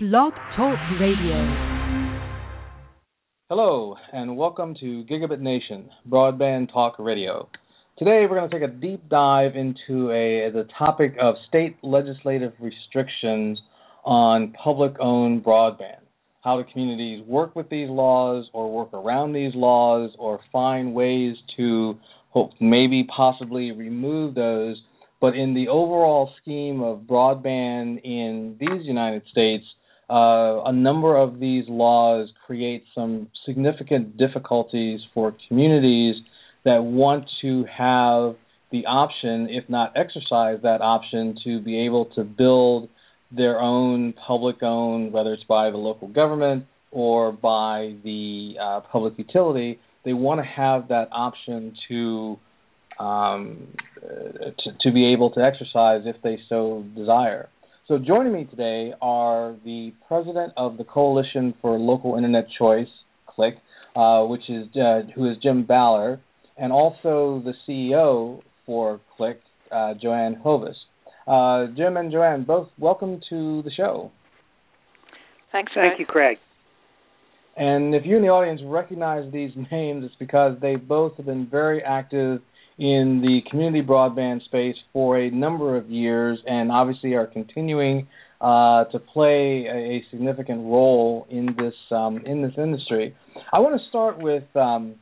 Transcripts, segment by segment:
Blog Talk Radio. Hello, and welcome to Gigabit Nation, Broadband Talk Radio. Today we're going to take a deep dive into a, the topic of state legislative restrictions on public owned broadband. How do communities work with these laws or work around these laws or find ways to hope maybe possibly remove those. But in the overall scheme of broadband in these United States, uh, a number of these laws create some significant difficulties for communities that want to have the option, if not exercise that option, to be able to build their own public owned, whether it's by the local government or by the uh, public utility. They want to have that option to, um, to to be able to exercise if they so desire. So joining me today are the president of the Coalition for Local Internet Choice, CLIC, uh, which is uh, who is Jim Baller, and also the CEO for CLIC, uh, Joanne Hovis. Uh, Jim and Joanne, both welcome to the show. Thanks, Thank you, Craig. And if you in the audience recognize these names, it's because they both have been very active in the community broadband space for a number of years and obviously are continuing uh, to play a, a, significant role in this um, in this industry. I want to start with um,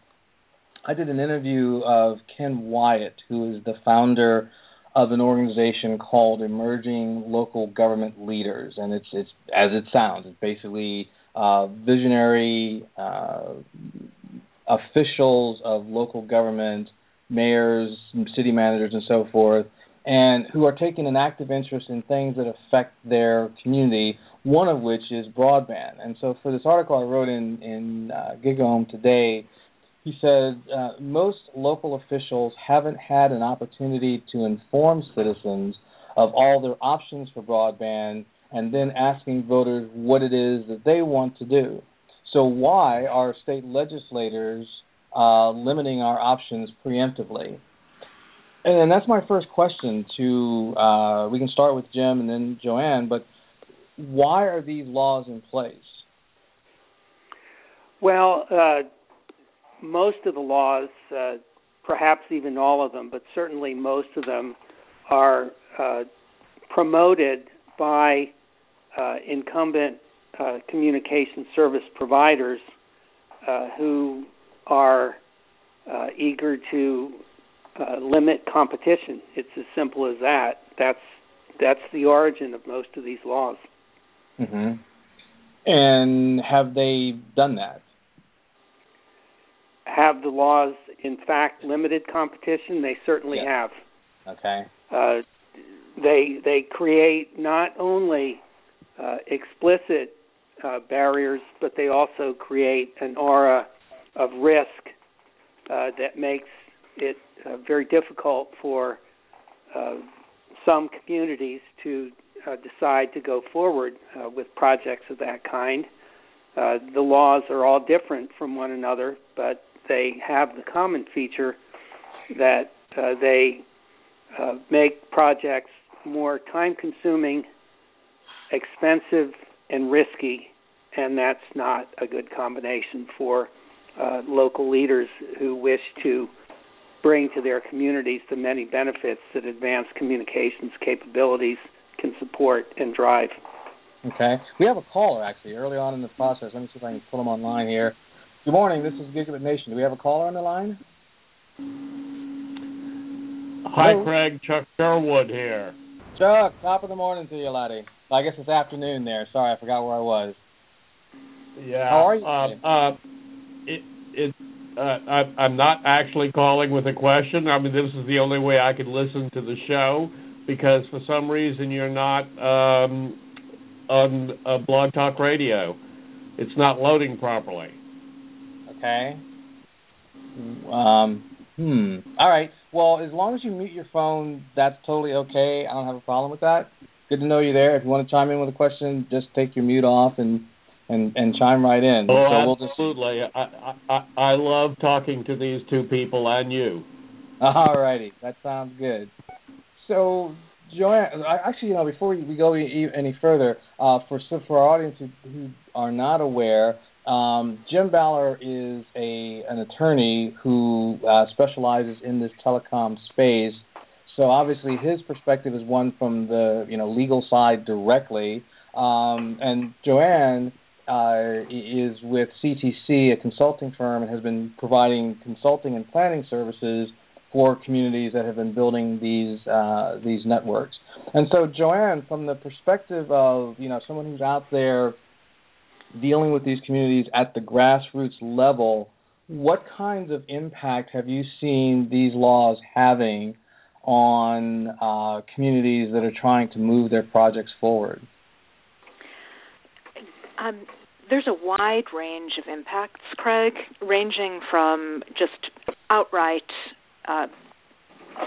I did an interview of Ken Wyatt, who is the founder of an organization called Emerging Local Government Leaders, and it's it's as it sounds. It's basically uh, visionary uh, officials of local government mayors, city managers, and so forth, and who are taking an active interest in things that affect their community. One of which is broadband. And so, for this article I wrote in in uh, GigaOM today, he said uh, most local officials haven't had an opportunity to inform citizens of all their options for broadband, and then asking voters what it is that they want to do. So, why are state legislators uh, limiting our options preemptively? And, that's my first question. To uh, we can start with Jim and then Joanne, but why are these laws in place? Well, uh, most of the laws, uh, perhaps even all of them, but certainly most of them, are uh, promoted by uh, incumbent communication service providers uh, who are uh, eager to uh, limit competition. It's as simple as that. That's that's the origin of most of these laws. Mm-hmm. And have they done that? Have the laws, in fact, limited competition? They certainly yes. have. Okay. Uh, they they create not only uh, explicit uh, barriers, but they also create an aura of risk uh, that makes it uh, very difficult for uh, some communities to uh, decide to go forward uh, with projects of that kind. Uh, the laws are all different from one another, but they have the common feature that they make projects more time consuming, expensive, and risky, and that's not a good combination for uh, local leaders who wish to bring to their communities the many benefits that advanced communications capabilities can support and drive. Okay. We have a caller actually early on in the process. Let me see if I can pull him online here. Good morning. This is Gigabit Nation. Do we have a caller on the line? Hi, Hello? Craig. Chuck Sherwood here. Chuck, top of the morning to you, laddie. I guess it's afternoon there. Sorry, I forgot where I was. Yeah. How are you? Uh, uh, it, it, uh, I, I'm not actually calling with a question. I mean, this is the only way I can listen to the show because for some reason you're not um, on uh, Blog Talk Radio. It's not loading properly. Okay. Um, hmm. All right. Well, as long as you mute your phone, that's totally okay. I don't have a problem with that. Good to know you're there. If you want to chime in with a question, just take your mute off and and and chime right in. Oh, so we'll absolutely. Just... I, I I love talking to these two people and you. All righty, that sounds good. So, Joanne, actually, you know, before we go any further, uh, for for our audience who, who are not aware, um, Jim Baller is a an attorney who uh, specializes in this telecom space. So obviously, his perspective is one from the you know legal side directly, um, and Joanne uh, is with CTC, a consulting firm, and has been providing consulting and planning services for communities that have been building these uh, these networks. And so, Joanne, from the perspective of you know someone who's out there dealing with these communities at the grassroots level, what kinds of impact have you seen these laws having on uh, communities that are trying to move their projects forward? Um, there's a wide range of impacts, Craig, ranging from just outright uh,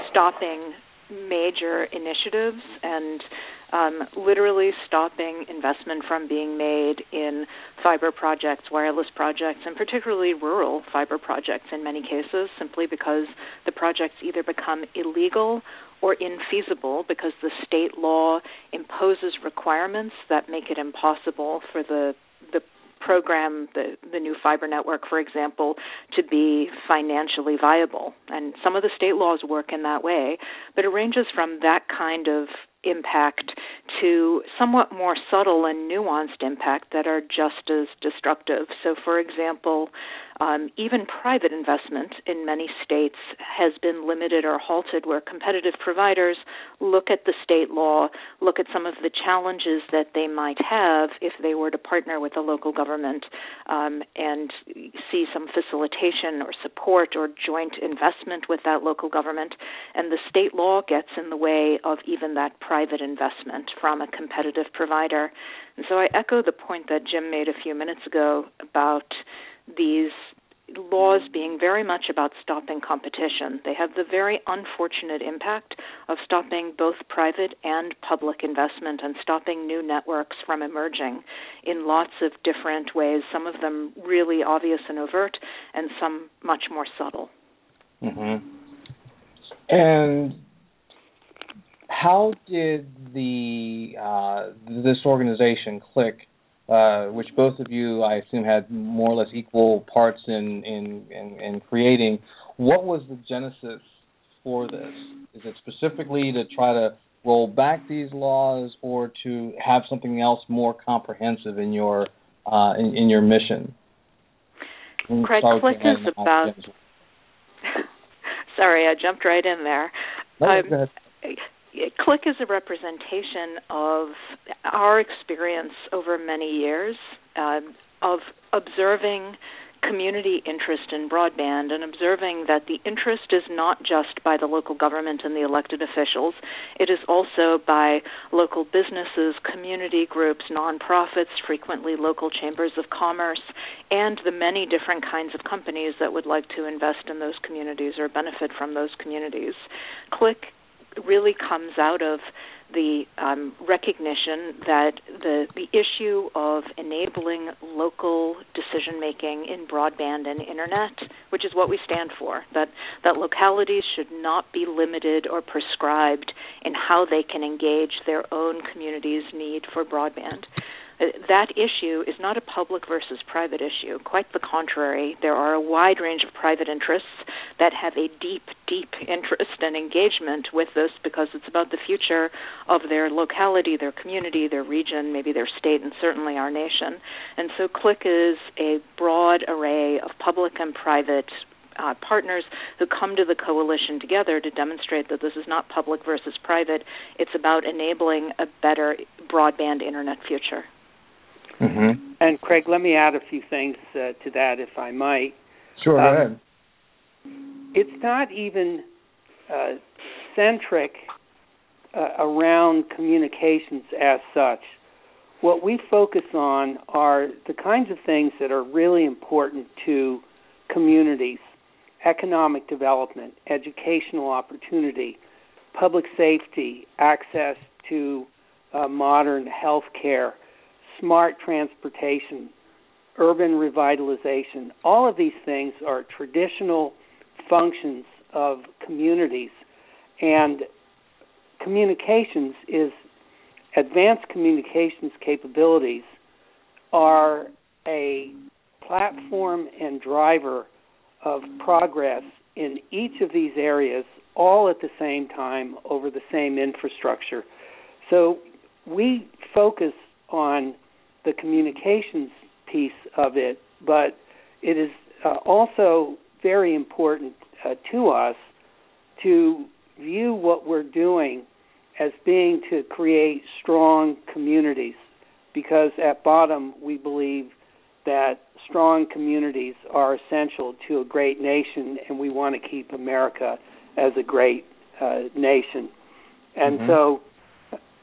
stopping major initiatives and um, literally stopping investment from being made in fiber projects, wireless projects, and particularly rural fiber projects in many cases, simply because the projects either become illegal or infeasible because the state law imposes requirements that make it impossible for the the program the the new fiber network for example to be financially viable and some of the state laws work in that way but it ranges from that kind of impact to somewhat more subtle and nuanced impact that are just as destructive. So, for example, um, even private investment in many states has been limited or halted, where competitive providers look at the state law, look at some of the challenges that they might have if they were to partner with a local government, um, and see some facilitation or support or joint investment with that local government. And the state law gets in the way of even that private investment from a competitive provider. And so I echo the point that Jim made a few minutes ago about these laws being very much about stopping competition. They have the very unfortunate impact of stopping both private and public investment and stopping new networks from emerging in lots of different ways, some of them really obvious and overt, and some much more subtle. Mm-hmm. And how did the uh, this organization CLIC uh, which both of you, I assume, had more or less equal parts in, in, in, in creating. What was the genesis for this? Is it specifically to try to roll back these laws, or to have something else more comprehensive in your uh, in, in, your mission? Craig, CLIC is about. Sorry, I jumped right in there. No, um, CLIC is a representation of our experience over many years uh, of observing community interest in broadband and observing that the interest is not just by the local government and the elected officials, it is also by local businesses, community groups, nonprofits, frequently local chambers of commerce, and the many different kinds of companies that would like to invest in those communities or benefit from those communities. CLIC really comes out of the um, recognition that the the issue of enabling local decision making in broadband and internet, which is what we stand for, that that localities should not be limited or prescribed in how they can engage their own community's need for broadband. Uh, that issue is not a public versus private issue. Quite the contrary. There are a wide range of private interests that have a deep, deep interest and engagement with this because it's about the future of their locality, their community, their region, maybe their state, and certainly our nation. And so CLIC is a broad array of public and private uh, partners who come to the coalition together to demonstrate that this is not public versus private. It's about enabling a better broadband internet future. Mm-hmm. And Craig, let me add a few things uh, to that, if I might. Sure, um, go ahead. It's not even uh, centric uh, around communications as such. What we focus on are the kinds of things that are really important to communities economic development, educational opportunity, public safety, access to uh, modern health care smart transportation, urban revitalization, all of these things are traditional functions of communities. And communications is advanced communications capabilities are a platform and driver of progress in each of these areas all at the same time over the same infrastructure. So we focus on the communications piece of it, but it is uh, also very important uh, to us to view what we're doing as being to create strong communities because at bottom we believe that strong communities are essential to a great nation and we want to keep America as a great uh, nation. And Mhm. so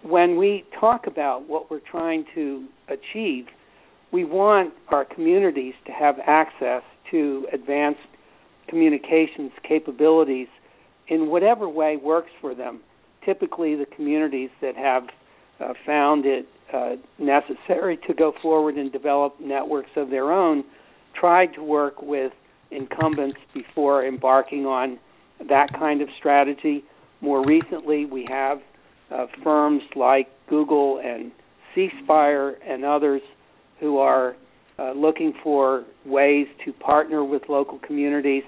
when we talk about what we're trying to achieve, we want our communities to have access to advanced communications capabilities in whatever way works for them. Typically, the communities that have uh, found it uh, necessary to go forward and develop networks of their own tried to work with incumbents before embarking on that kind of strategy. More recently, we have uh, firms like Google and C Spire and others who are uh, looking for ways to partner with local communities.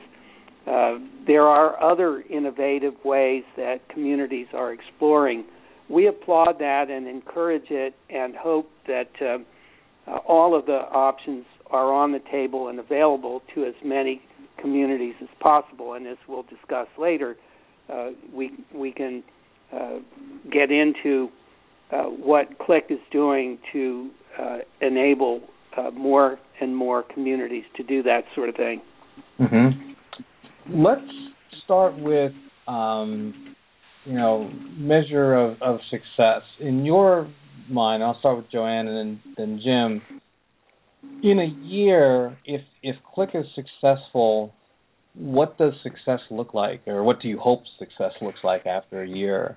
Uh, there are other innovative ways that communities are exploring. We applaud that and encourage it and hope that uh, uh, all of the options are on the table and available to as many communities as possible. And as we'll discuss later, uh, we we can uh, get into uh, what CLIC is doing to uh, enable uh, more and more communities to do that sort of thing. hmm Let's start with um, you know measure of, of success in your mind. I'll start with Joanne and then, then Jim. In a year, if if CLIC is successful, what does success look like, or what do you hope success looks like after a year?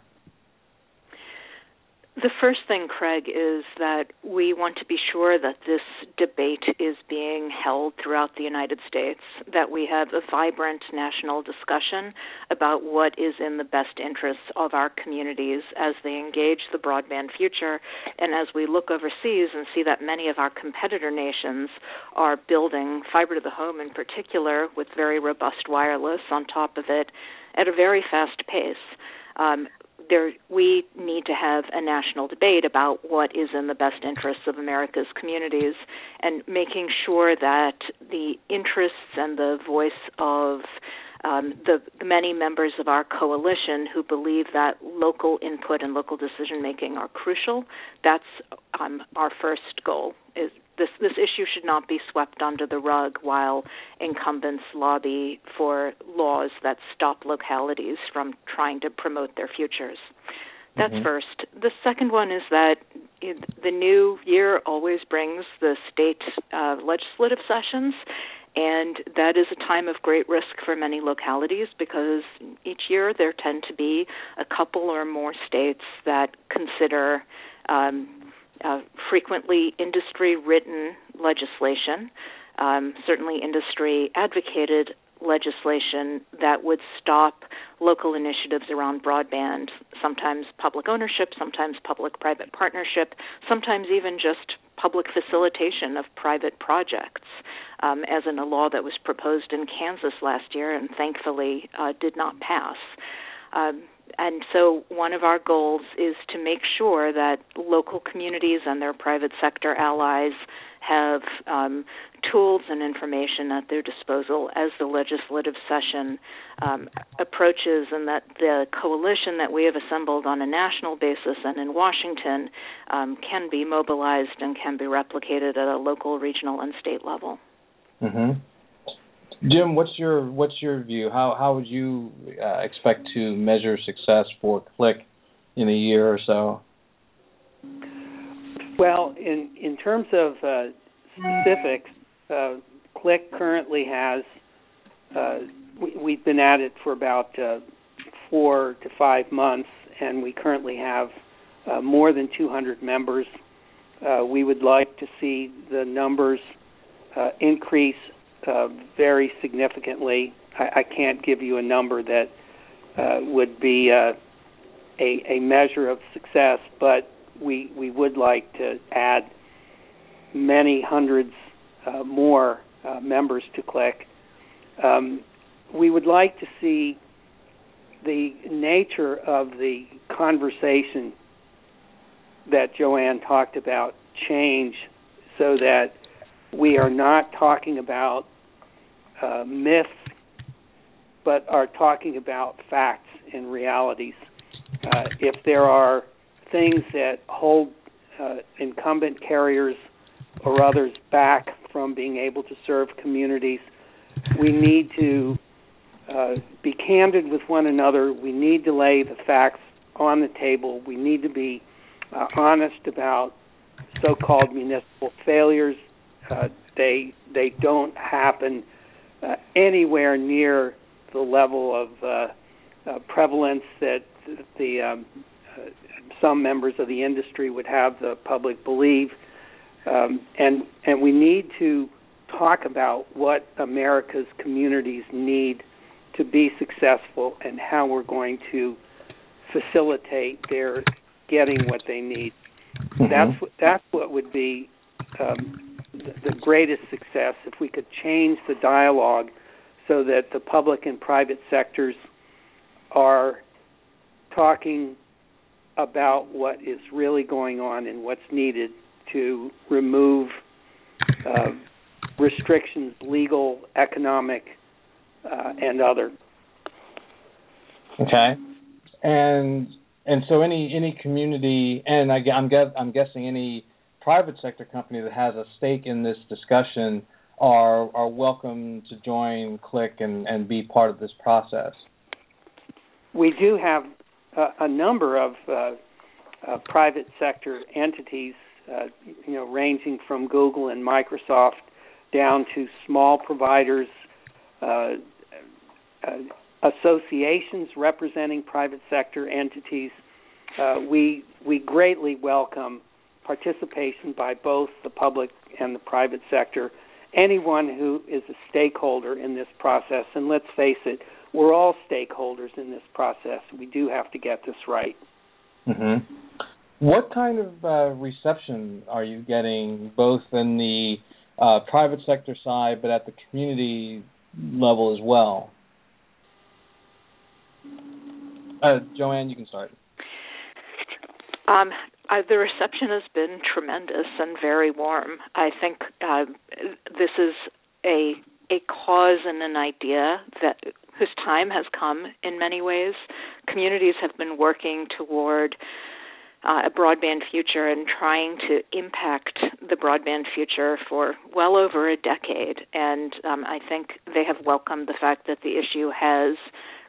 The first thing, Craig, is that we want to be sure that this debate is being held throughout the United States, that we have a vibrant national discussion about what is in the best interests of our communities as they engage the broadband future, and as we look overseas and see that many of our competitor nations are building fiber to the home in particular with very robust wireless on top of it at a very fast pace. Um, there we need to have a national debate about what is in the best interests of America's communities and making sure that the interests and the voice of um, the, many members of our coalition who believe that local input and local decision making are crucial. That's um, our first goal. Is this this issue should not be swept under the rug while incumbents lobby for laws that stop localities from trying to promote their futures. That's Mhm. first. The second one is that the new year always brings the state uh, legislative sessions, and that is a time of great risk for many localities because each year there tend to be a couple or more states that consider um, uh, frequently industry written legislation, um, certainly industry advocated legislation that would stop local initiatives around broadband, sometimes public ownership, sometimes public private partnership, sometimes even just public facilitation of private projects, um, as in a law that was proposed in Kansas last year and thankfully uh, did not pass. Um, and so, one of our goals is to make sure that local communities and their private sector allies have um, tools and information at their disposal as the legislative session um, approaches, and that the coalition that we have assembled on a national basis and in Washington um, can be mobilized and can be replicated at a local, regional, and state level. hmm Jim, what's your what's your view? How how would you uh, expect to measure success for CLIC in a year or so? Well, in in terms of uh, specifics, uh, Click currently has. Uh, we, we've been at it for about uh, four to five months, and we currently have uh, more than 200 members. We would like to see the numbers increase uh, very significantly. I, I can't give you a number that uh, would be uh, a, a measure of success, but we we would like to add many hundreds uh, more uh, members to CLIC. Um, we would like to see the nature of the conversation that Joanne talked about change so that we are not talking about uh, myths, but are talking about facts and realities. Uh, if there are things that hold uh, incumbent carriers or others back from being able to serve communities, we need to uh, be candid with one another. We need to lay the facts on the table. We need to be uh, honest about so-called municipal failures. Uh, they they don't happen uh, anywhere near the level of uh, uh, prevalence that the um, uh, some members of the industry would have the public believe, um, and and we need to talk about what America's communities need to be successful and how we're going to facilitate their getting what they need. Mm-hmm. That's what that's what would be um, the, greatest success if we could change the dialogue so that the public and private sectors are talking about what is really going on and what's needed to remove uh, restrictions, legal, economic, uh, and other. Okay, and and so any any community, and I, I'm I'm guessing any private sector company that has a stake in this discussion are are welcome to join CLIC and and be part of this process. We do have a, a number of uh, uh, private sector entities, uh, you know, ranging from Google and Microsoft down to small providers, uh, uh, associations representing private sector entities. Uh, we we greatly welcome participation by both the public and the private sector. Anyone who is a stakeholder in this process, and let's face it, we're all stakeholders in this process. We do have to get this right. Mm-hmm. What kind of uh, reception are you getting, both in the uh, private sector side, but at the community level as well? Uh, Joanne, you can start. Um, uh, the reception has been tremendous and very warm. I think uh, this is a a cause and an idea that whose time has come in many ways. Communities have been working toward uh, a broadband future and trying to impact the broadband future for well over a decade. And um, I think they have welcomed the fact that the issue has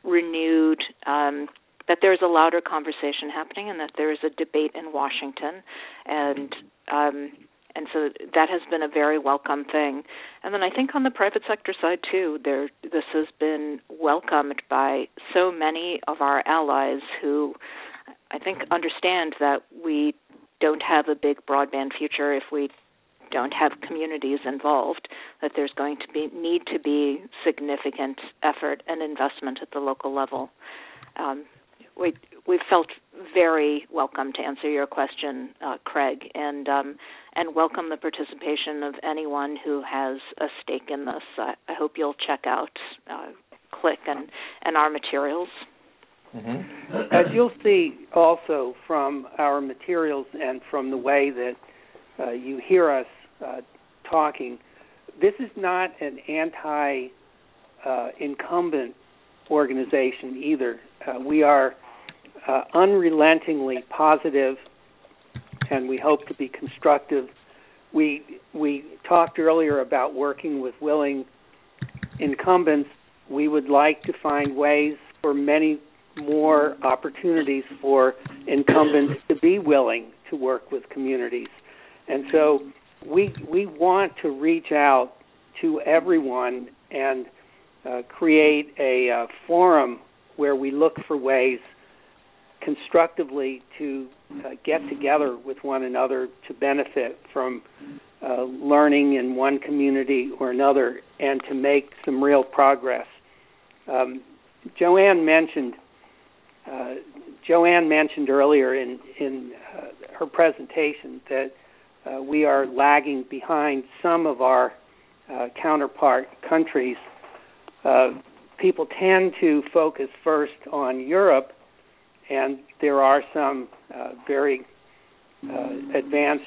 renewed um, that there's a louder conversation happening and that there is a debate in Washington and um, and so that has been a very welcome thing. And then I think on the private sector side too, there this has been welcomed by so many of our allies who I think understand that we don't have a big broadband future if we don't have communities involved that there's going to be need to be significant effort and investment at the local level um, we we felt very welcome to answer your question, uh, Craig, and um, and welcome the participation of anyone who has a stake in this. I, I hope you'll check out uh, CLIC and and our materials. Mm-hmm. As you'll see also from our materials and from the way that uh, you hear us uh, talking, this is not an anti uh, incumbent organization either. Uh, we are uh, unrelentingly positive, and we hope to be constructive. We we talked earlier about working with willing incumbents. We would like to find ways for many more opportunities for incumbents to be willing to work with communities, and so we we want to reach out to everyone and uh, create a uh, forum where we look for ways constructively to uh, get together with one another to benefit from uh, learning in one community or another and to make some real progress. Um, Joanne mentioned uh, Joanne mentioned earlier in in her presentation that we are lagging behind some of our counterpart countries. Uh, people tend to focus first on Europe, and there are some uh, very advanced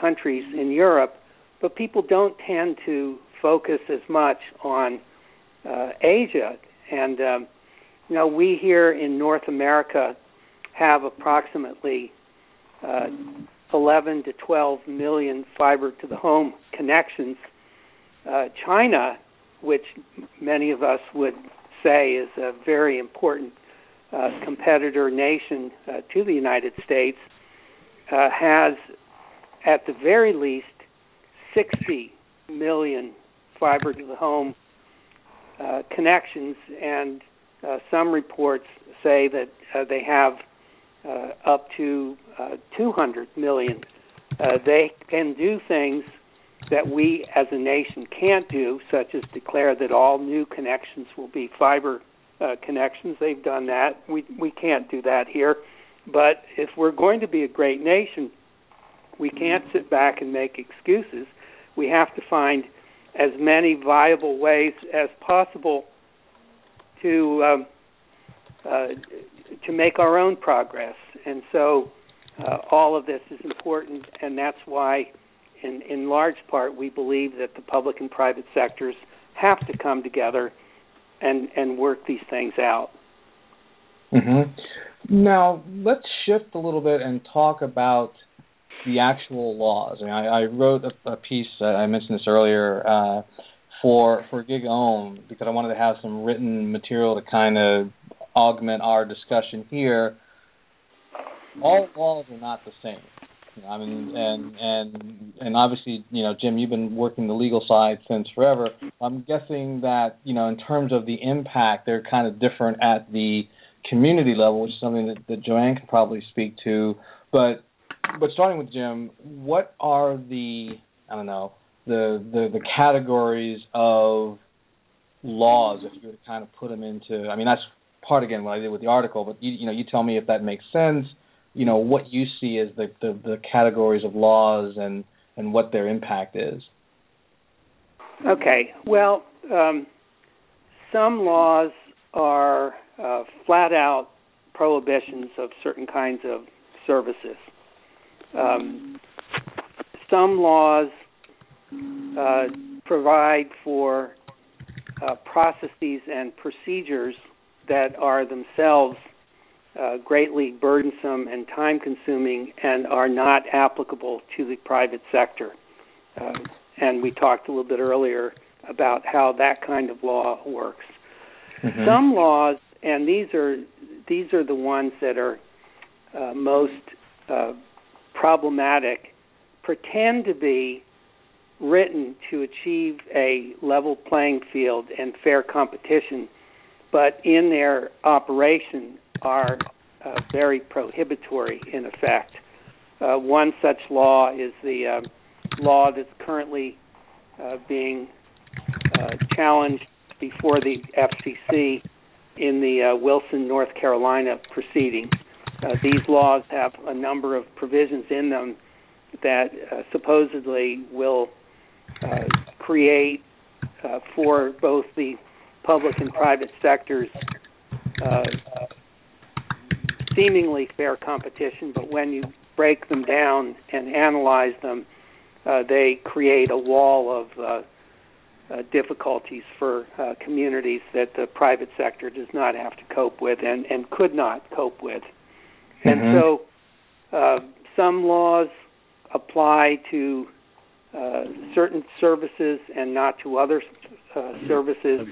countries in Europe, but people don't tend to focus as much on Asia. And um, you know, we here in North America have approximately uh, 11 to 12 million fiber to the home connections. Uh, China, which many of us would say is a very important uh, competitor nation uh, to the United States, uh, has at the very least 60 million fiber to the home uh, connections, and some reports say that they have uh, up to uh, 200 million. Uh, they can do things that we as a nation can't do, such as declare that all new connections will be fiber uh, connections. They've done that. We we can't do that here. But if we're going to be a great nation, we can't sit back and make excuses. We have to find as many viable ways as possible to um, uh, to make our own progress. And so uh, all of this is important, and that's why, in, in large part, we believe that the public and private sectors have to come together and, and work these things out. Mm-hmm. Now, let's shift a little bit and talk about the actual laws. I, mean, I, I wrote a, a, piece, uh, I mentioned this earlier, uh, for for GigaOM because I wanted to have some written material to kind of augment our discussion here, all laws are not the same. I mean, and and and obviously, you know, Jim, you've been working the legal side since forever. I'm guessing that you know, in terms of the impact, they're kind of different at the community level, which is something that, that Joanne can probably speak to. But but starting with Jim, what are the I don't know the the, the categories of laws if you were to kind of put them into I mean that's part again what I did with the article, but you, you know, you tell me if that makes sense. You know what you see as the, the, the categories of laws and and what their impact is. Okay. Well, um, some laws are uh, flat out prohibitions of certain kinds of services. Um, some laws uh, provide for uh, processes and procedures that are themselves uh, greatly burdensome and time consuming and are not applicable to the private sector. Uh, and we talked a little bit earlier about how that kind of law works. Mm-hmm. Some laws, and these are these are the ones that are uh, most uh, problematic, pretend to be written to achieve a level playing field and fair competition but in their operation are uh, very prohibitory in effect. Uh, one such law is the uh, law that's currently uh, being uh, challenged before the FCC in the uh, Wilson, North Carolina proceeding. these laws have a number of provisions in them that supposedly will create for both the public and private sectors uh, seemingly fair competition, but when you break them down and analyze them, uh, they create a wall of uh, uh, difficulties for uh, communities that the private sector does not have to cope with and, and could not cope with. Mm-hmm. And so uh, some laws apply to uh, certain services and not to other uh, services.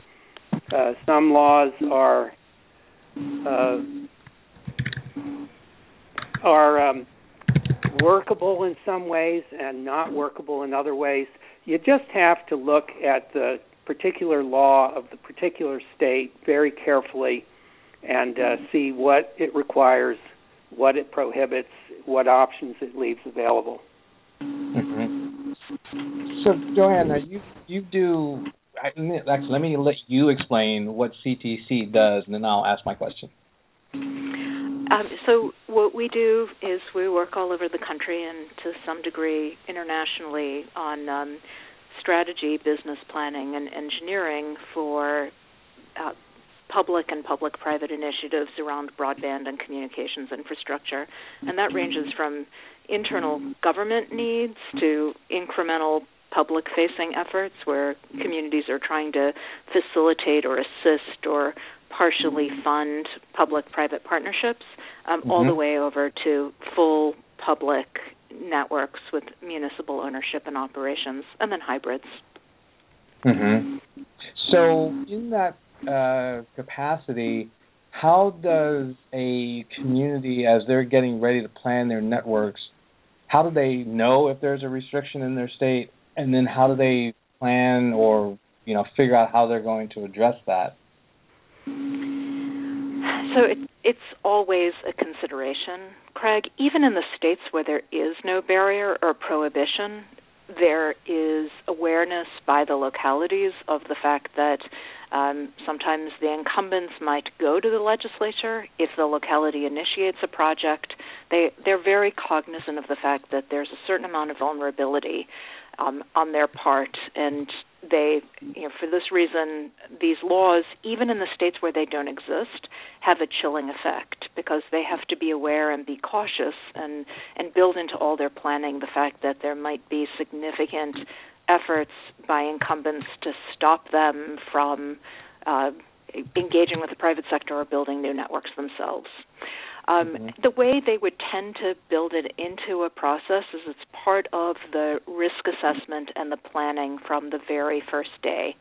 Uh, some laws are uh, are um, workable in some ways and not workable in other ways. You just have to look at the particular law of the particular state very carefully and uh, see what it requires, what it prohibits, what options it leaves available. Mm-hmm. So, Joanna, you you do actually, let me let you explain what CTC does, and then I'll ask my question. Um, so what we do is we work all over the country and to some degree internationally on um, strategy, business planning, and engineering for uh, public and public-private initiatives around broadband and communications infrastructure, and that ranges from internal government needs to incremental public-facing efforts where communities are trying to facilitate or assist or partially fund public-private partnerships, um, mm-hmm. all the way over to full public networks with municipal ownership and operations, and then hybrids. Mm-hmm. So, in that uh, capacity, how does a community, as they're getting ready to plan their networks, how do they know if there's a restriction in their state, and then how do they plan or you know figure out how they're going to address that? So it, it's always a consideration, Craig. Even in the states where there is no barrier or prohibition, there is awareness by the localities of the fact that um, sometimes the incumbents might go to the legislature if the locality initiates a project. They they're very cognizant of the fact that there's a certain amount of vulnerability um, on their part, and they, you know, for this reason, these laws, even in the states where they don't exist, have a chilling effect because they have to be aware and be cautious and and build into all their planning the fact that there might be significant efforts by incumbents to stop them from uh, engaging with the private sector or building new networks themselves. Um, mm-hmm. The way they would tend to build it into a process is it's part of the risk assessment and the planning from the very first day.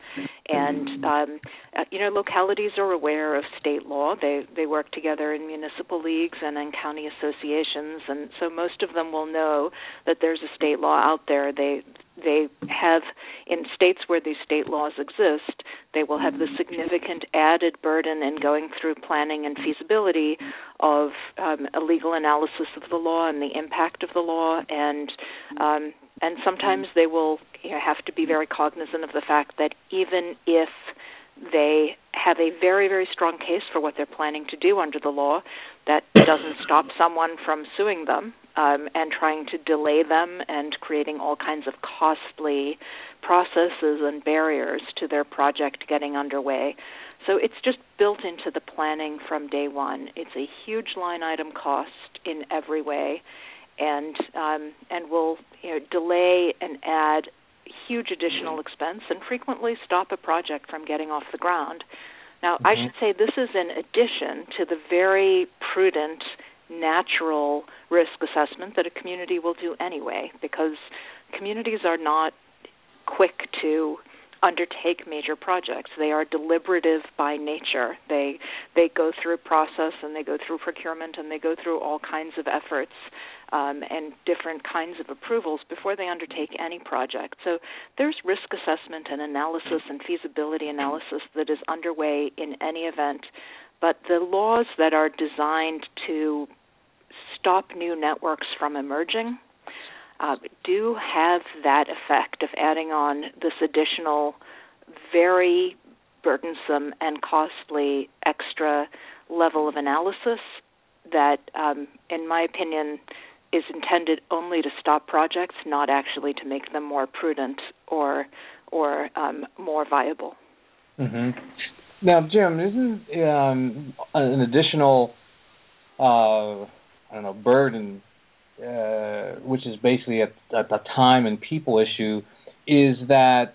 And mm-hmm. um, uh, you know, localities are aware of state law. They they work together in municipal leagues and in county associations, and so most of them will know that there's a state law out there. They they have in states where these state laws exist, they will have the significant added burden in going through planning and feasibility of um, a legal analysis of the law and the impact of the law, and um, and sometimes they will you know, have to be very cognizant of the fact that even if they have a very very strong case for what they're planning to do under the law, that doesn't stop someone from suing them um, and trying to delay them and creating all kinds of costly processes and barriers to their project getting underway. So it's just built into the planning from day one. It's a huge line item cost in every way, and um, and will you know, delay and add huge additional expense and frequently stop a project from getting off the ground. Now, mm-hmm. I should say this is in addition to the very prudent natural risk assessment that a community will do anyway because communities are not quick to undertake major projects. They are deliberative by nature. They they go through process and they go through procurement and they go through all kinds of efforts um, and different kinds of approvals before they undertake any project. So there's risk assessment and analysis and feasibility analysis that is underway in any event. But the laws that are designed to stop new networks from emerging uh, do have that effect of adding on this additional, very burdensome and costly extra level of analysis that, um, in my opinion, is intended only to stop projects, not actually to make them more prudent or or um, more viable. Mm-hmm. Now, Jim, isn't um, an additional uh, I don't know burden, uh, which is basically the time and people issue, is that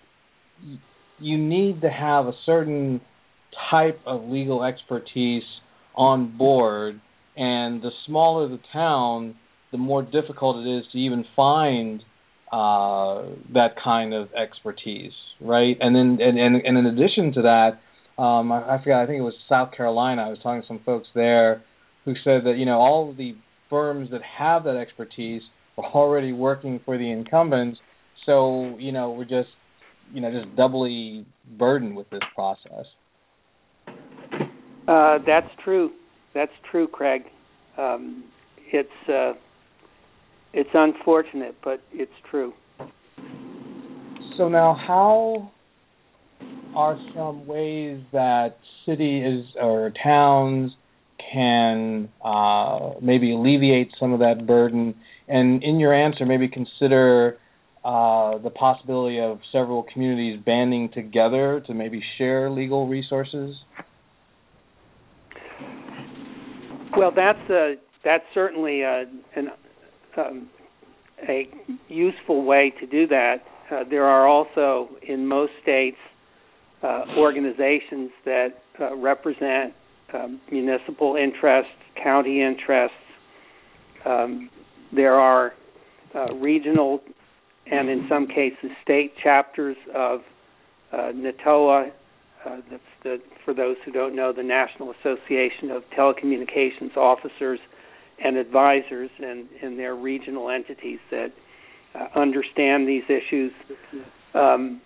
you need to have a certain type of legal expertise on board, and the smaller the town, the more difficult it is to even find uh, that kind of expertise, right? And then, and, and, and in addition to that, um, I, I forgot. I think it was South Carolina. I was talking to some folks there who said that you know all the firms that have that expertise are already working for the incumbents, so you know we're just you know just doubly burdened with this process. Uh, that's true. That's true, Craig. Um, it's uh, it's unfortunate, but it's true. So now, how are some ways that cities or towns can uh, maybe alleviate some of that burden? And in your answer, maybe consider uh, the possibility of several communities banding together to maybe share legal resources. Well, that's a that's certainly a, an, um, a useful way to do that. Uh, there are also in most states uh, organizations that uh, represent um, municipal interests, county interests. Um, there are uh, regional and in some cases state chapters of uh, NATOA. Uh, that's the, for those who don't know, the National Association of Telecommunications Officers and Advisors, and, and their regional entities that uh, understand these issues. Um,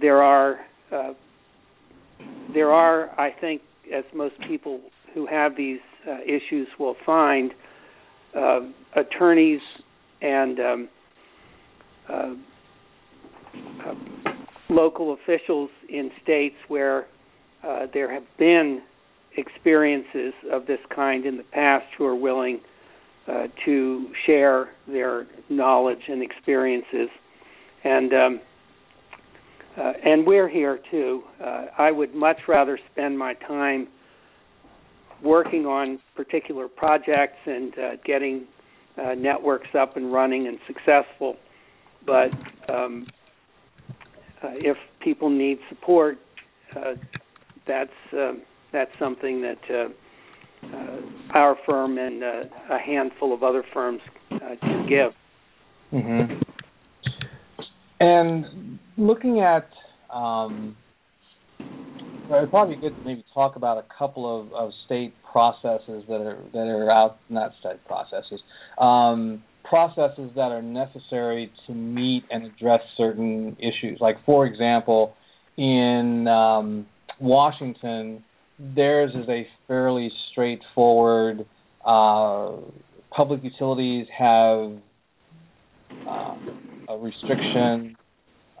there are uh, there are, I think, as most people who have these uh, issues will find, uh, attorneys and um, uh, uh local officials in states where uh, there have been experiences of this kind in the past who are willing uh, to share their knowledge and experiences. And um, uh, and we're here too. Uh, I would much rather spend my time working on particular projects and uh, getting uh, networks up and running and successful. But um, uh, if people need support, uh, that's that's something that our firm and a handful of other firms can give. Mm-hmm. And looking at, um, it'd probably be good to maybe talk about a couple of, of state processes that are that are out, not state processes, um, processes that are necessary to meet and address certain issues. Like, for example, in um, Washington, theirs is a fairly straightforward. Uh, public utilities have uh, a restriction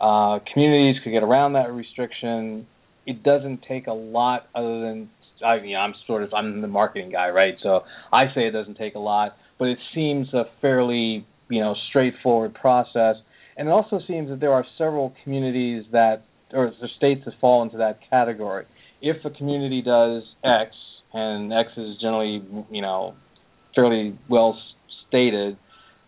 uh, communities could get around that restriction. It doesn't take a lot other than I mean I'm sort of I'm the marketing guy, right? So I say it doesn't take a lot, but it seems a fairly you know straightforward process. And it also seems that there are several communities that or states that fall into that category. If a community does X and X is generally you know fairly well stated,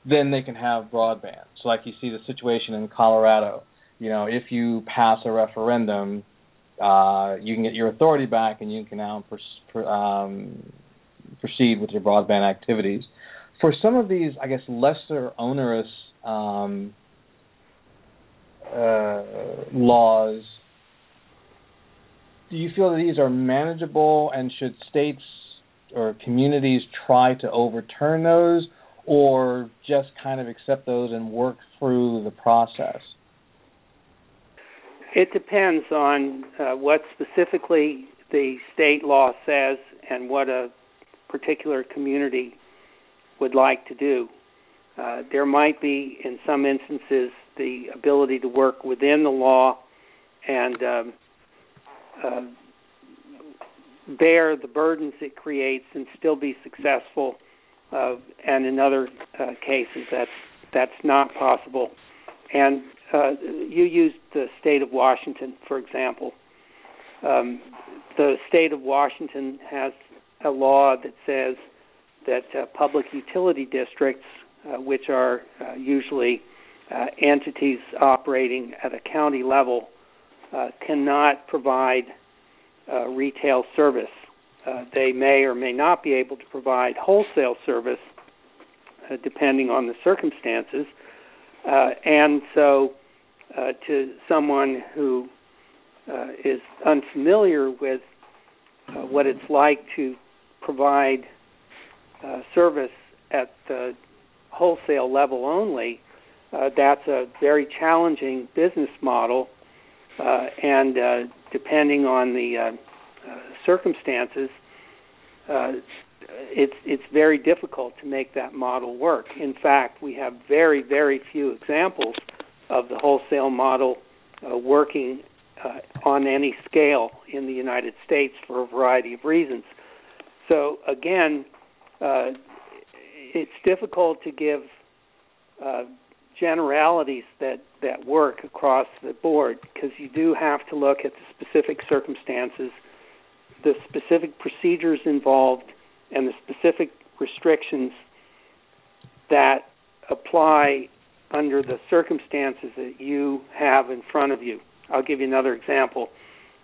then they can have broadband. So like you see the situation in Colorado you know, if you pass a referendum, uh, you can get your authority back and you can now pers- um, proceed with your broadband activities. For some of these, I guess, lesser onerous um, uh, laws, do you feel that these are manageable and should states or communities try to overturn those or just kind of accept those and work through the process? It depends on uh, what specifically the state law says and what a particular community would like to do. Uh, there might be, in some instances, the ability to work within the law and um, uh, bear the burdens it creates and still be successful. Uh, and in other uh, cases, that's that's not possible. And uh, you used the state of Washington, for example. Um, the state of Washington has a law that says that uh, public utility districts, uh, which are uh, usually uh, entities operating at a county level, uh, cannot provide retail service. they may or may not be able to provide wholesale service, depending on the circumstances. And so uh, to someone who uh, is unfamiliar with uh, what it's like to provide uh, service at the wholesale level only, uh, that's a very challenging business model, uh, and depending on the circumstances, it's it's very difficult to make that model work. In fact, we have very very few examples of the wholesale model uh, working uh, on any scale in the United States for a variety of reasons. So again, uh, it's difficult to give uh, generalities that that work across the board because you do have to look at the specific circumstances, the specific procedures involved, and the specific restrictions that apply under the circumstances that you have in front of you. I'll give you another example.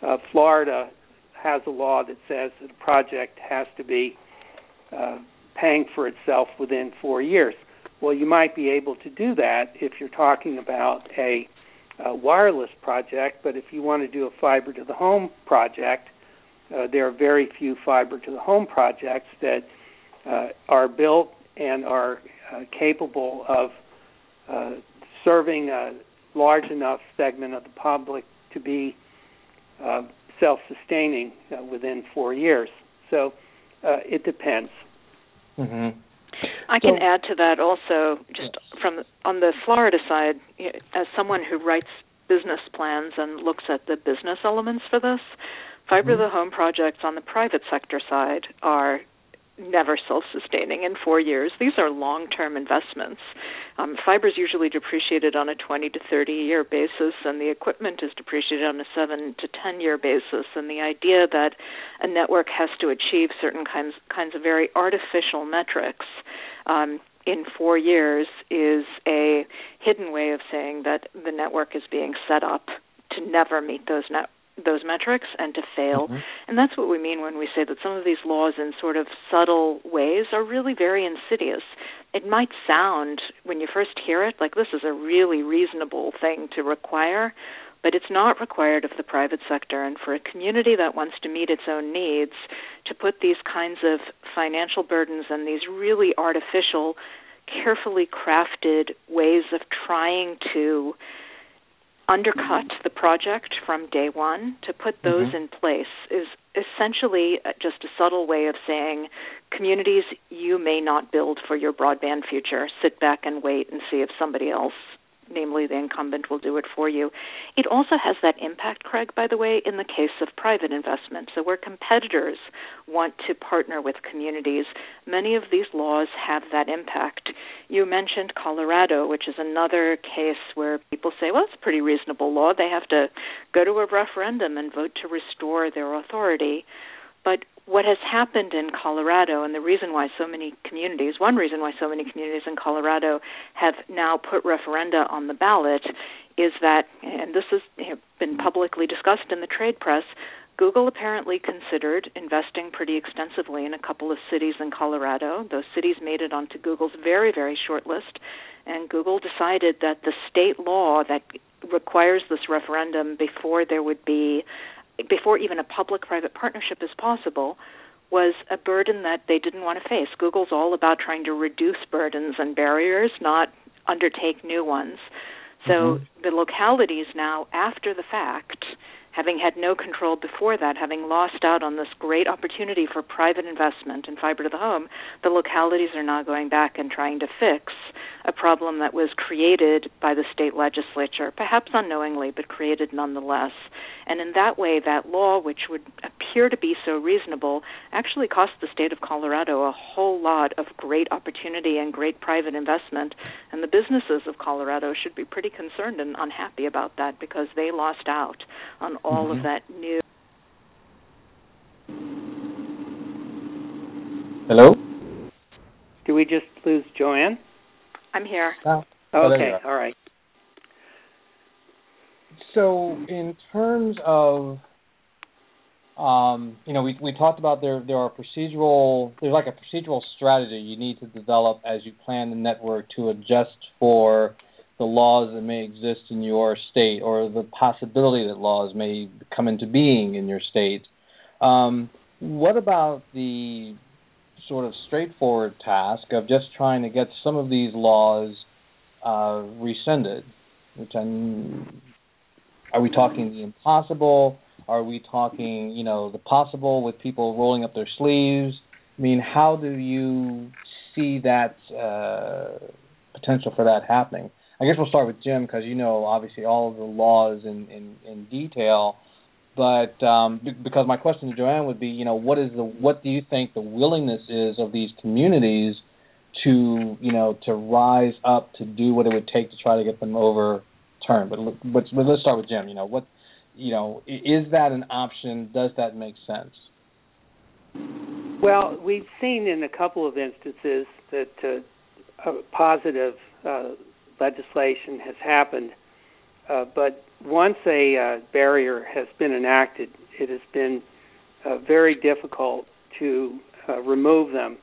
Uh, Florida has a law that says that a project has to be uh, paying for itself within four years. Well, you might be able to do that if you're talking about a, a wireless project, but if you want to do a fiber to the home project, uh, there are very few fiber to the home projects that uh, are built and are uh, capable of uh, serving a large enough segment of the public to be uh, self-sustaining uh, within four years. So uh, it depends. Mm-hmm. I can add to that also, just yes. from on the Florida side, as someone who writes business plans and looks at the business elements for this, fiber mm-hmm. to the home projects on the private sector side are never self-sustaining in four years. These are long-term investments. Um, fiber is usually depreciated on a 20 to 30 year basis, and the equipment is depreciated on a 7 to 10 year basis. And the idea that a network has to achieve certain kinds kinds of very artificial metrics um, in four years is a hidden way of saying that the network is being set up to never meet those net those metrics and to fail. Mm-hmm. And that's what we mean when we say that some of these laws in sort of subtle ways are really very insidious. It might sound when you first hear it like this is a really reasonable thing to require, but it's not required of the private sector and for a community that wants to meet its own needs to put these kinds of financial burdens and these really artificial carefully crafted ways of trying to undercut the project from day one to put those mm-hmm. in place is essentially just a subtle way of saying communities you may not build for your broadband future sit back and wait and see if somebody else namely the incumbent, will do it for you. It also has that impact, Craig, by the way, in the case of private investment. So, where competitors want to partner with communities, many of these laws have that impact. You mentioned Colorado, which is another case where people say, well, it's a pretty reasonable law. They have to go to a referendum and vote to restore their authority. But what has happened in Colorado and the reason why so many communities, one reason why so many communities in Colorado have now put referenda on the ballot is that, and this has been publicly discussed in the trade press, Google apparently considered investing pretty extensively in a couple of cities in Colorado. Those cities made it onto Google's very, very short list, and Google decided that the state law that requires this referendum before there would be before even a public private partnership is possible was a burden that they didn't want to face. Google's all about trying to reduce burdens and barriers, not undertake new ones. So mm-hmm. the localities now, after the fact, having had no control before that, having lost out on this great opportunity for private investment in fiber to the home, the localities are now going back and trying to fix a problem that was created by the state legislature, perhaps unknowingly, but created nonetheless. And in that way, that law, which would appear to be so reasonable, actually cost the state of Colorado a whole lot of great opportunity and great private investment. And the businesses of Colorado should be pretty concerned and unhappy about that because they lost out on all mm-hmm. of that new. Hello? Do we just lose Joanne? I'm here. Oh, okay, all right. So, in terms of, um, you know, we we talked about there there are procedural there's like a procedural strategy you need to develop as you plan the network to adjust for the laws that may exist in your state or the possibility that laws may come into being in your state. Um, what about the sort of straightforward task of just trying to get some of these laws uh, rescinded? Which I'm, are we talking the impossible? Are we talking, you know, the possible with people rolling up their sleeves? I mean, how do you see that uh, potential for that happening? I guess we'll start with Jim because you know obviously all of the laws in, in, in detail. but um, because my question to Joanne would be, you know, what is the what do you think the willingness is of these communities to, you know, to rise up to do what it would take to try to get them overturned? But, but, but let's start with Jim. You know, what, you know, is that an option? Does that make sense? Well, we've seen in a couple of instances that uh, positive uh, legislation has happened, uh, but once a uh, barrier has been enacted, it has been uh, very difficult to uh, remove them.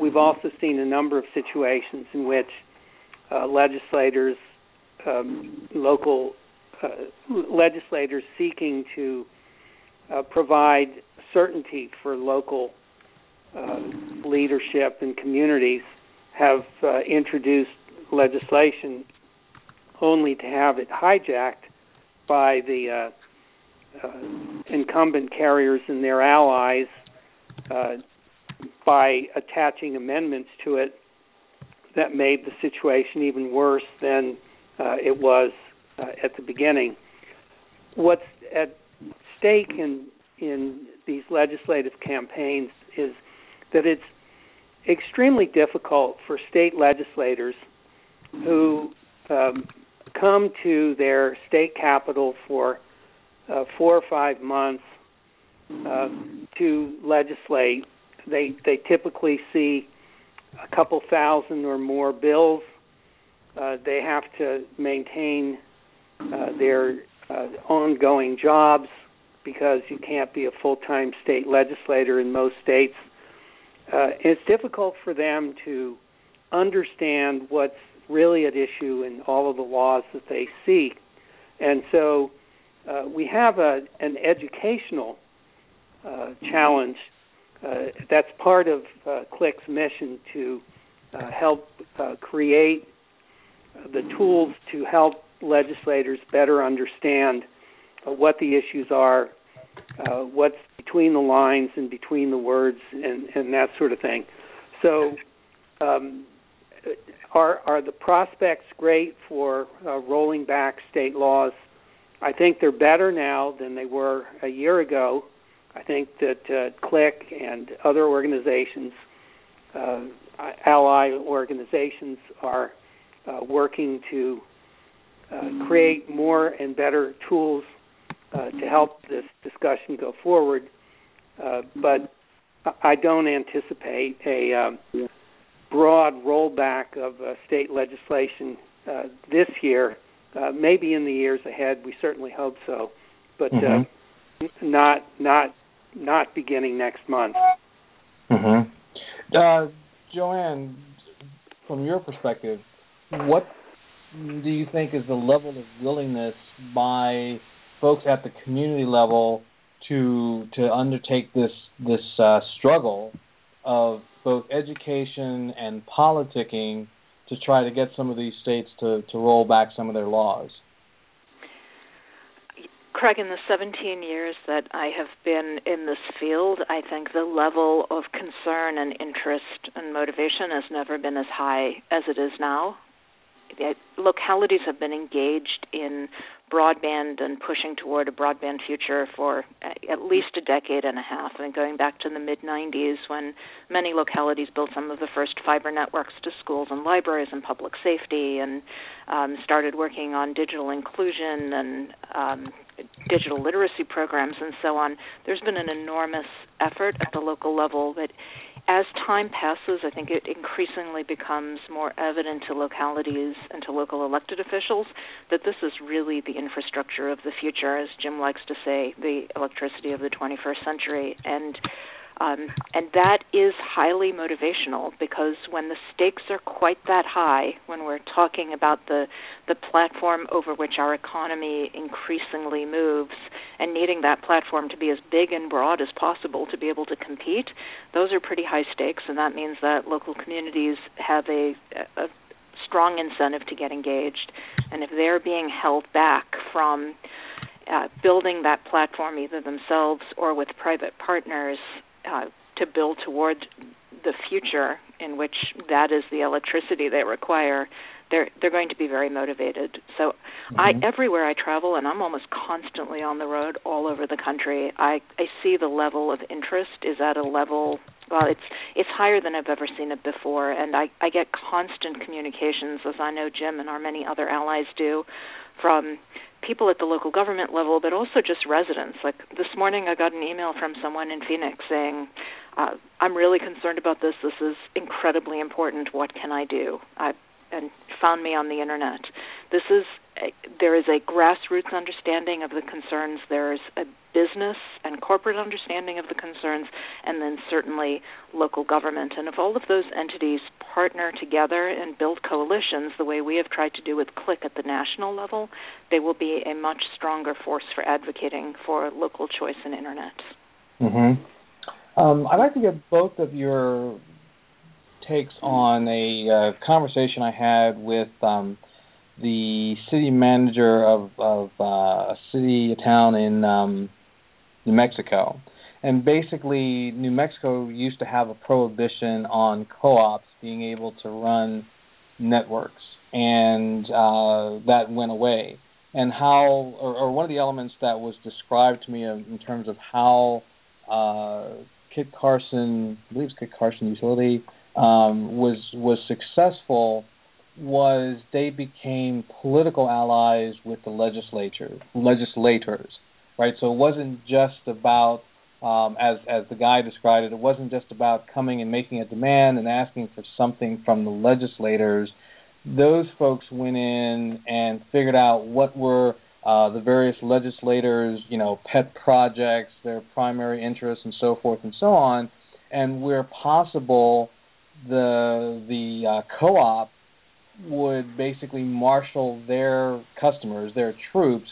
We've also seen a number of situations in which legislators, um, local legislators seeking to provide certainty for local uh, leadership and communities have uh, introduced legislation only to have it hijacked by the uh, uh incumbent carriers and their allies uh, by attaching amendments to it that made the situation even worse than uh, it was at the beginning. What's at stake in in these legislative campaigns is that it's extremely difficult for state legislators who um, come to their state capital for uh, four or five months uh, to legislate. They they typically see a couple thousand or more bills. Uh, they have to maintain uh, their uh, ongoing jobs because you can't be a full-time state legislator in most states. Uh, it's difficult for them to understand what's really at issue in all of the laws that they see, and so uh, we have a, an educational uh, challenge. Uh, that's part of uh, CLIC's mission to uh, help create the tools to help legislators better understand what the issues are uh, what's between the lines and between the words and, and that sort of thing. So, um, are are the prospects great for uh, rolling back state laws? I think they're better now than they were a year ago. I think that uh, CLIC and other organizations, uh, ally organizations, are uh, working to uh, create more and better tools uh, to help this discussion go forward. Uh, but I don't anticipate a um, broad rollback of uh, state legislation uh, this year. Uh, maybe in the years ahead, we certainly hope so, but mm-hmm. not not not beginning next month. Mm-hmm. Joanne, from your perspective, what do you think is the level of willingness by folks at the community level to to undertake this this uh, struggle of both education and politicking to try to get some of these states to, to roll back some of their laws? Craig, in the 17 years that I have been in this field, I think the level of concern and interest and motivation has never been as high as it is now. Localities have been engaged in broadband and pushing toward a broadband future for at least a decade and a half. and going back to the mid 90s when many localities built some of the first fiber networks to schools and libraries and public safety and um, started working on digital inclusion and um, digital literacy programs and so on. There's been an enormous effort at the local level that as time passes, I think it increasingly becomes more evident to localities and to local elected officials that this is really the infrastructure of the future, as Jim likes to say, the electricity of the 21st century. And um, and that is highly motivational because when the stakes are quite that high, when we're talking about the the platform over which our economy increasingly moves, and needing that platform to be as big and broad as possible to be able to compete, those are pretty high stakes, and that means that local communities have a, a strong incentive to get engaged, and if they're being held back from uh, building that platform either themselves or with private partners, uh, to build toward the future in which that is the electricity they require, they're they're going to be very motivated. So mm-hmm. I everywhere I travel and I'm almost constantly on the road all over the country, I I see the level of interest is at a level well it's it's higher than I've ever seen it before and I I get constant communications as I know Jim and our many other allies do from people at the local government level, but also just residents. Like this morning, I got an email from someone in Phoenix saying, uh, "I'm really concerned about this. This is incredibly important. What can I do?" I, and found me on the internet. This is there is a grassroots understanding of the concerns. There's a business and corporate understanding of the concerns, and then certainly local government. And if all of those entities partner together and build coalitions the way we have tried to do with CLIC at the national level, they will be a much stronger force for advocating for local choice in internet. Mm-hmm. Um, I'd like to get both of your takes on a uh, conversation I had with. Um, the city manager of of uh, a city, a town in um, New Mexico, and basically New Mexico used to have a prohibition on co-ops being able to run networks, and uh, that went away. And how, or, or, one of the elements that was described to me in terms of how uh, Kit Carson, I believe it's Kit Carson Utility, um, was was successful was they became political allies with the legislature legislators, right? So it wasn't just about um, as as the guy described it, it wasn't just about coming and making a demand and asking for something from the legislators. Those folks went in and figured out what were uh, the various legislators, you know, pet projects, their primary interests, and so forth and so on, and where possible, the the uh, co-op would basically marshal their customers, their troops,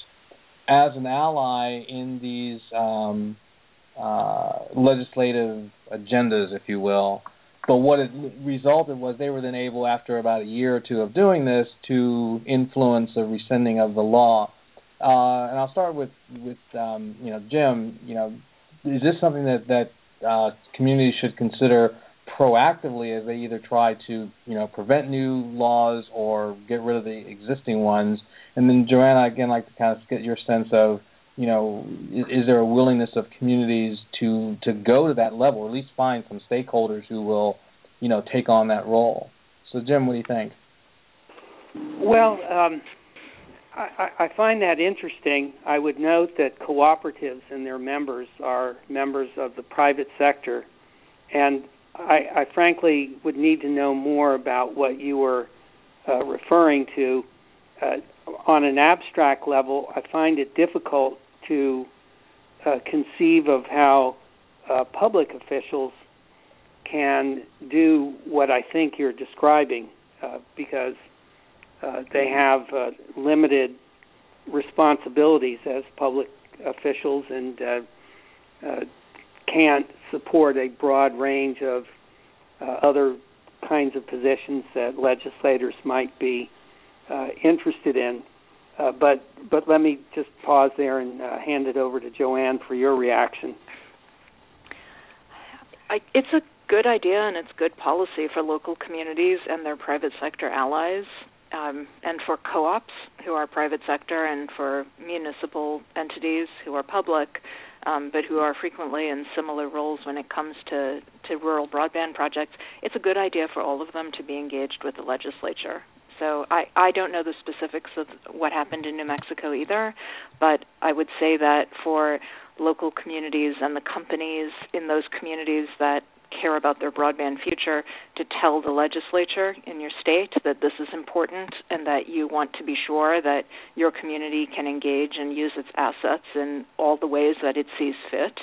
as an ally in these um, uh, legislative agendas, if you will. But what it resulted was they were then able, after about a year or two of doing this, to influence the rescinding of the law. Uh, and I'll start with with um, you know Jim. You know, is this something that that uh, communities should consider proactively as they either try to you know prevent new laws or get rid of the existing ones. And then Joanna, again, like to kind of get your sense of you know is, is there a willingness of communities to to go to that level, or at least find some stakeholders who will you know take on that role. So Jim, what do you think? Well. Um, I, I find that interesting. I would note that cooperatives and their members are members of the private sector, and I, I frankly would need to know more about what you were uh, referring to. Uh, on an abstract level, I find it difficult to uh, conceive of how uh, public officials can do what I think you're describing uh, because uh, they have limited responsibilities as public officials and can't support a broad range of uh, other kinds of positions that legislators might be uh, interested in. Uh, but but let me just pause there and uh, hand it over to Joanne for your reaction. I, it's a good idea and it's good policy for local communities and their private sector allies, um, and for co-ops who are private sector, and for municipal entities who are public um, but who are frequently in similar roles when it comes to, to rural broadband projects, it's a good idea for all of them to be engaged with the legislature. So I, I don't know the specifics of what happened in New Mexico either, but I would say that for local communities and the companies in those communities that care about their broadband future to tell the legislature in your state that this is important and that you want to be sure that your community can engage and use its assets in all the ways that it sees fit.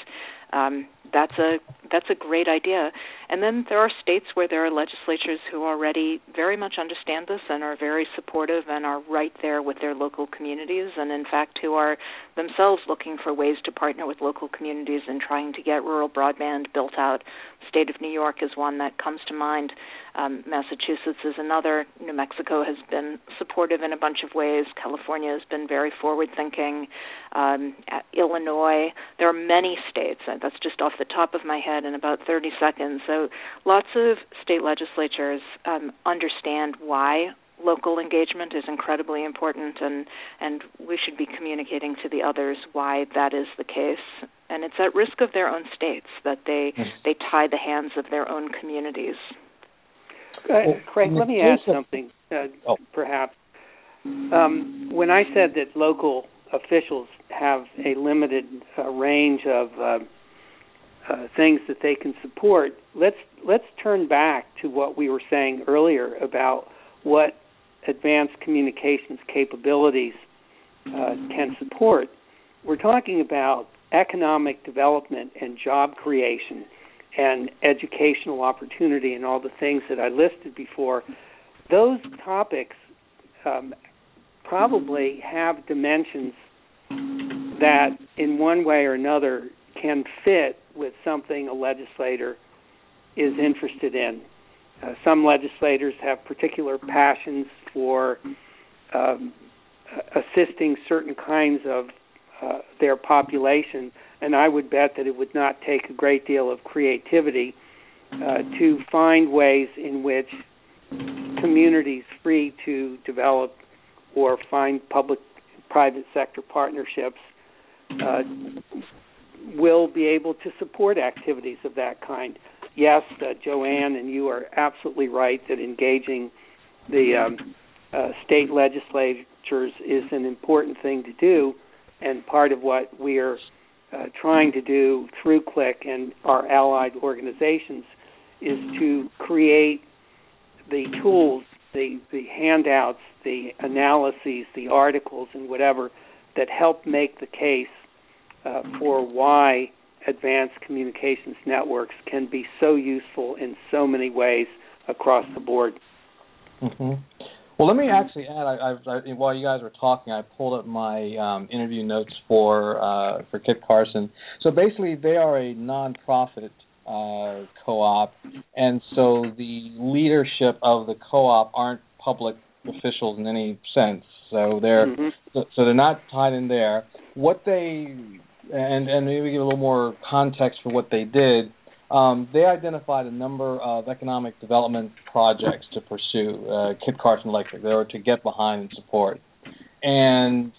Um, that's a that's a great idea. And then there are states where there are legislatures who already very much understand this and are very supportive and are right there with their local communities and in fact who are themselves looking for ways to partner with local communities in trying to get rural broadband built out. State of New York is one that comes to mind. Um, Massachusetts is another. New Mexico has been supportive in a bunch of ways. California has been very forward thinking. Um, Illinois. There are many states. That's just off the top of my head in about 30 seconds. So lots of state legislatures um, understand why local engagement is incredibly important and and we should be communicating to the others why that is the case and it's at risk of their own states that they yes. they tie the hands of their own communities uh, Craig let me ask something uh, oh. perhaps um, when I said that local officials have a limited uh, range of uh, things that they can support, let's let's turn back to what we were saying earlier about what advanced communications capabilities uh, can support. We're talking about economic development and job creation and educational opportunity and all the things that I listed before. Those topics um, probably have dimensions that, in one way or another, can fit with something a legislator is interested in. Uh, some legislators have particular passions for um, assisting certain kinds of uh, their population, and I would bet that it would not take a great deal of creativity uh, to find ways in which communities free to develop or find public private sector partnerships uh, will be able to support activities of that kind. Yes, uh, Joanne, and you are absolutely right that engaging the um, uh, state legislatures is an important thing to do, and part of what we are uh, trying to do through CLIC and our allied organizations is to create the tools, the, the handouts, the analyses, the articles, and whatever that help make the case uh, for why advanced communications networks can be so useful in so many ways across the board. Mm-hmm. Well, let me actually add. I, I've, I, while you guys were talking, I pulled up my um, interview notes for uh, for Kit Carson. So basically, they are a nonprofit uh, co-op, and so the leadership of the co-op aren't public officials in any sense. So they're mm-hmm. so, so they're not tied in there. What they and and maybe give a little more context for what they did. Um, they identified a number of economic development projects to pursue. Uh, Kit Carson Electric, they were to get behind and support. And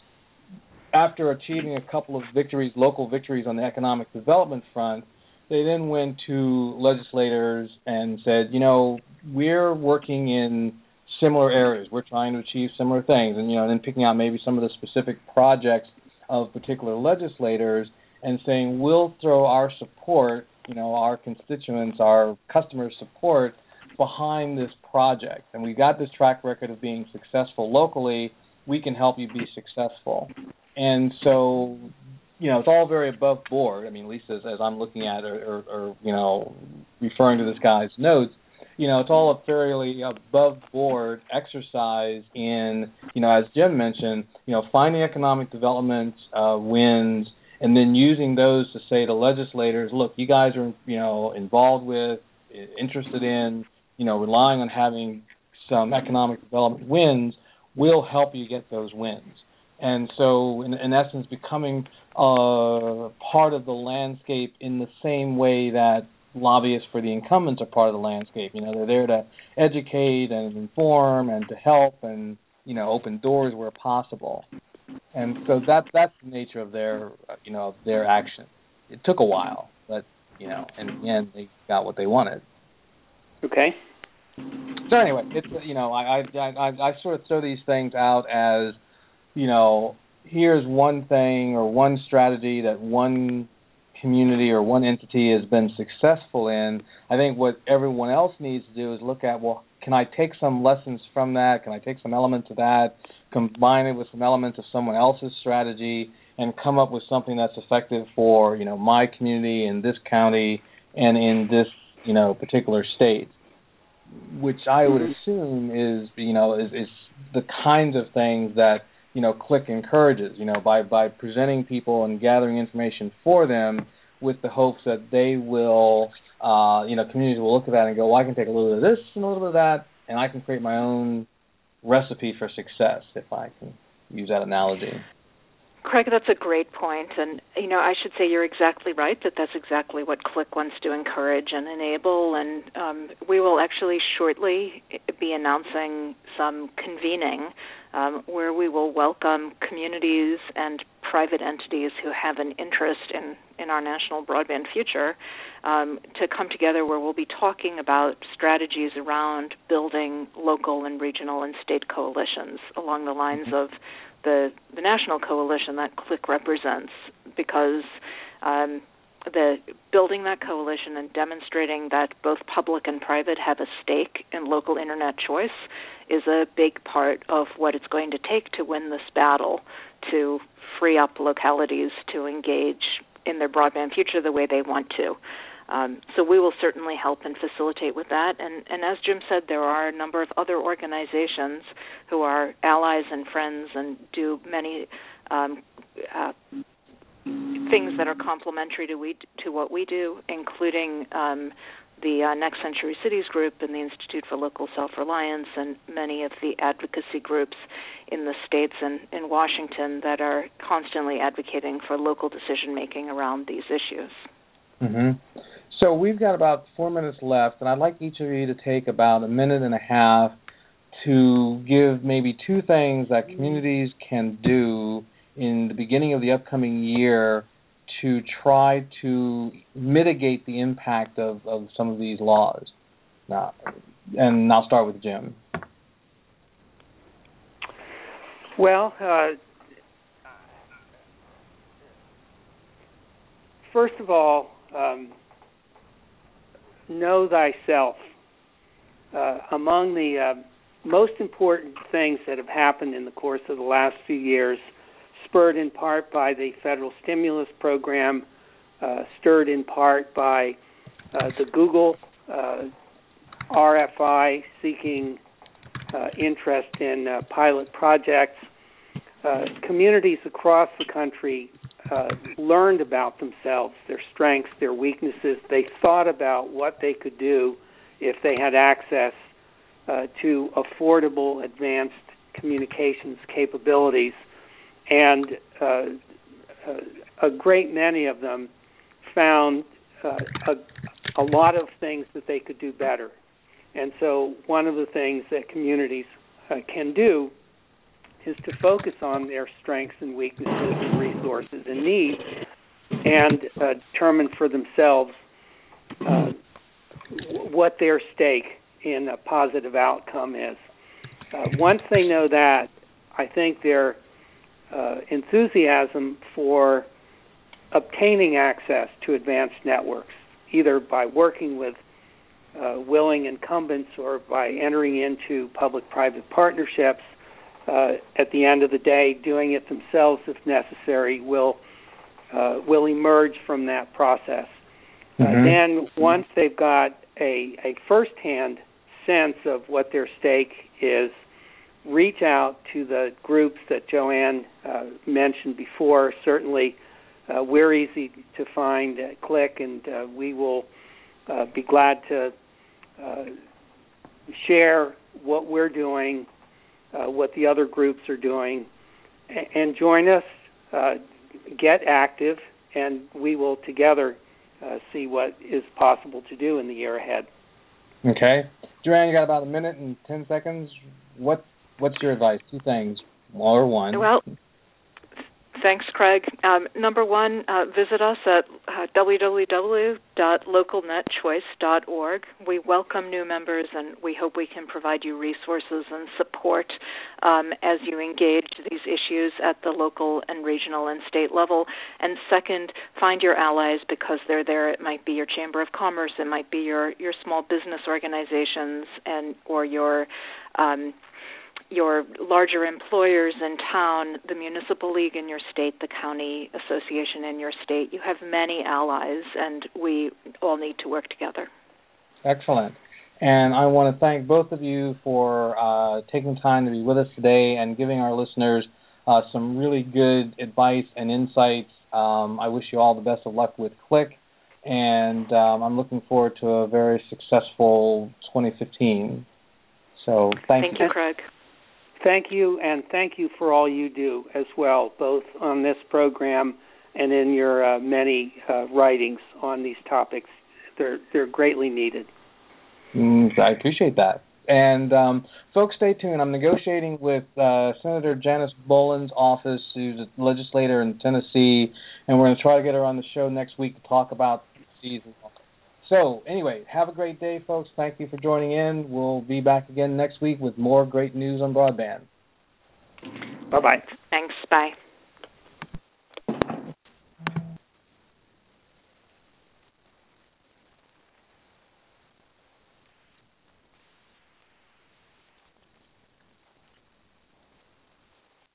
after achieving a couple of victories, local victories on the economic development front, they then went to legislators and said, you know, we're working in similar areas. We're trying to achieve similar things, and you know, then picking out maybe some of the specific projects of particular legislators and saying we'll throw our support, you know, our constituents, our customers' support behind this project. And we've got this track record of being successful locally. We can help you be successful. And so, you know, it's all very above board. I mean, at least as, as I'm looking at or, or, or, you know, referring to this guy's notes, you know, it's all a fairly above board exercise in, you know, as Jim mentioned, you know, finding economic development uh, wins and then using those to say to legislators, look, you guys are, you know, involved with, interested in, you know, relying on having some economic development wins, we'll help you get those wins. And so, in, in essence, becoming uh, part of the landscape in the same way that lobbyists for the incumbents are part of the landscape. You know, they're there to educate and inform and to help and you know open doors where possible. And so that that's the nature of their you know their action. It took a while, but you know, in the end they got what they wanted. Okay. So anyway, it's you know I I I, I sort of throw these things out as you know here's one thing or one strategy that one community or one entity has been successful in, I think what everyone else needs to do is look at well, can I take some lessons from that? Can I take some elements of that, combine it with some elements of someone else's strategy, and come up with something that's effective for you know my community in this county and in this you know particular state, which I would mm-hmm. assume is you know is, is the kinds of things that you know CLIC encourages you know by by presenting people and gathering information for them with the hopes that they will, uh, you know, communities will look at that and go, well, I can take a little bit of this and a little bit of that, and I can create my own recipe for success, if I can use that analogy. Craig, that's a great point, and you know I should say you're exactly right that that's exactly what CLIC wants to encourage and enable, and um, we will actually shortly be announcing some convening um, where we will welcome communities and private entities who have an interest in in our national broadband future um, to come together where we'll be talking about strategies around building local and regional and state coalitions along the lines mm-hmm. of the the national coalition that CLIC represents because um, the building that coalition and demonstrating that both public and private have a stake in local internet choice is a big part of what it's going to take to win this battle to free up localities to engage in their broadband future the way they want to. Um, so we will certainly help and facilitate with that. And, and as Jim said, there are a number of other organizations who are allies and friends and do many um, uh, things that are complementary to we to what we do, including um, the uh, Next Century Cities Group and the Institute for Local Self Reliance, and many of the advocacy groups in the states and in Washington that are constantly advocating for local decision making around these issues. Mm-hmm. So we've got about four minutes left, and I'd like each of you to take about a minute and a half to give maybe two things that communities can do in the beginning of the upcoming year to try to mitigate the impact of, of some of these laws. Now, and I'll start with Jim. Well, uh, first of all, um, know thyself. Uh, among the uh, most important things that have happened in the course of the last few years, spurred in part by the federal stimulus program, uh, stirred in part by uh, the Google uh, RFI seeking uh, interest in pilot projects. communities across the country uh, learned about themselves, their strengths, their weaknesses. They thought about what they could do if they had access uh, to affordable, advanced communications capabilities, and uh, uh a great many of them found uh, a, a lot of things that they could do better. And so, one of the things that communities can do is to focus on their strengths and weaknesses and resources and needs and uh, determine for themselves uh, what their stake in a positive outcome is. Uh, once they know that, I think their uh, enthusiasm for obtaining access to advanced networks, either by working with uh, willing incumbents or by entering into public private partnerships, at the end of the day, doing it themselves if necessary will uh, will emerge from that process. Uh, mm-hmm. Uh, then, once they've got a, a firsthand sense of what their stake is, reach out to the groups that Joanne uh, mentioned before. Certainly, uh, we're easy to find at CLIC, and uh, we will uh, be glad to uh, share what we're doing uh, what the other groups are doing, and join us. Uh, get active, and we will together uh, see what is possible to do in the year ahead. Okay, Joanne, you got about a minute and ten seconds. What What's your advice? Two things, or one. Well, Thanks, Craig. Um, number one, uh, visit us at uh, www.localnetchoice.org. We welcome new members, and we hope we can provide you resources and support um, as you engage these issues at the local and regional and state level. And second, find your allies because they're there. It might be your chamber of commerce, it might be your your small business organizations, and or your um, your larger employers in town, the municipal league in your state, the county association in your state. You have many allies, and we all need to work together. Excellent. And I want to thank both of you for uh, taking time to be with us today and giving our listeners uh, some really good advice and insights. Um, I wish you all the best of luck with CLIC, and um, I'm looking forward to a very successful 2015. So thank, thank you, Craig. Thank you, and thank you for all you do as well, both on this program and in your uh, many uh, writings on these topics. They're they're greatly needed. Mm, I appreciate that. And um, folks, stay tuned. I'm negotiating with uh, Senator Janice Bowling's office, who's a legislator in Tennessee, and we're going to try to get her on the show next week to talk about season. So, anyway, have a great day, folks. Thank you for joining in. We'll be back again next week with more great news on broadband. Bye bye. Thanks. Bye.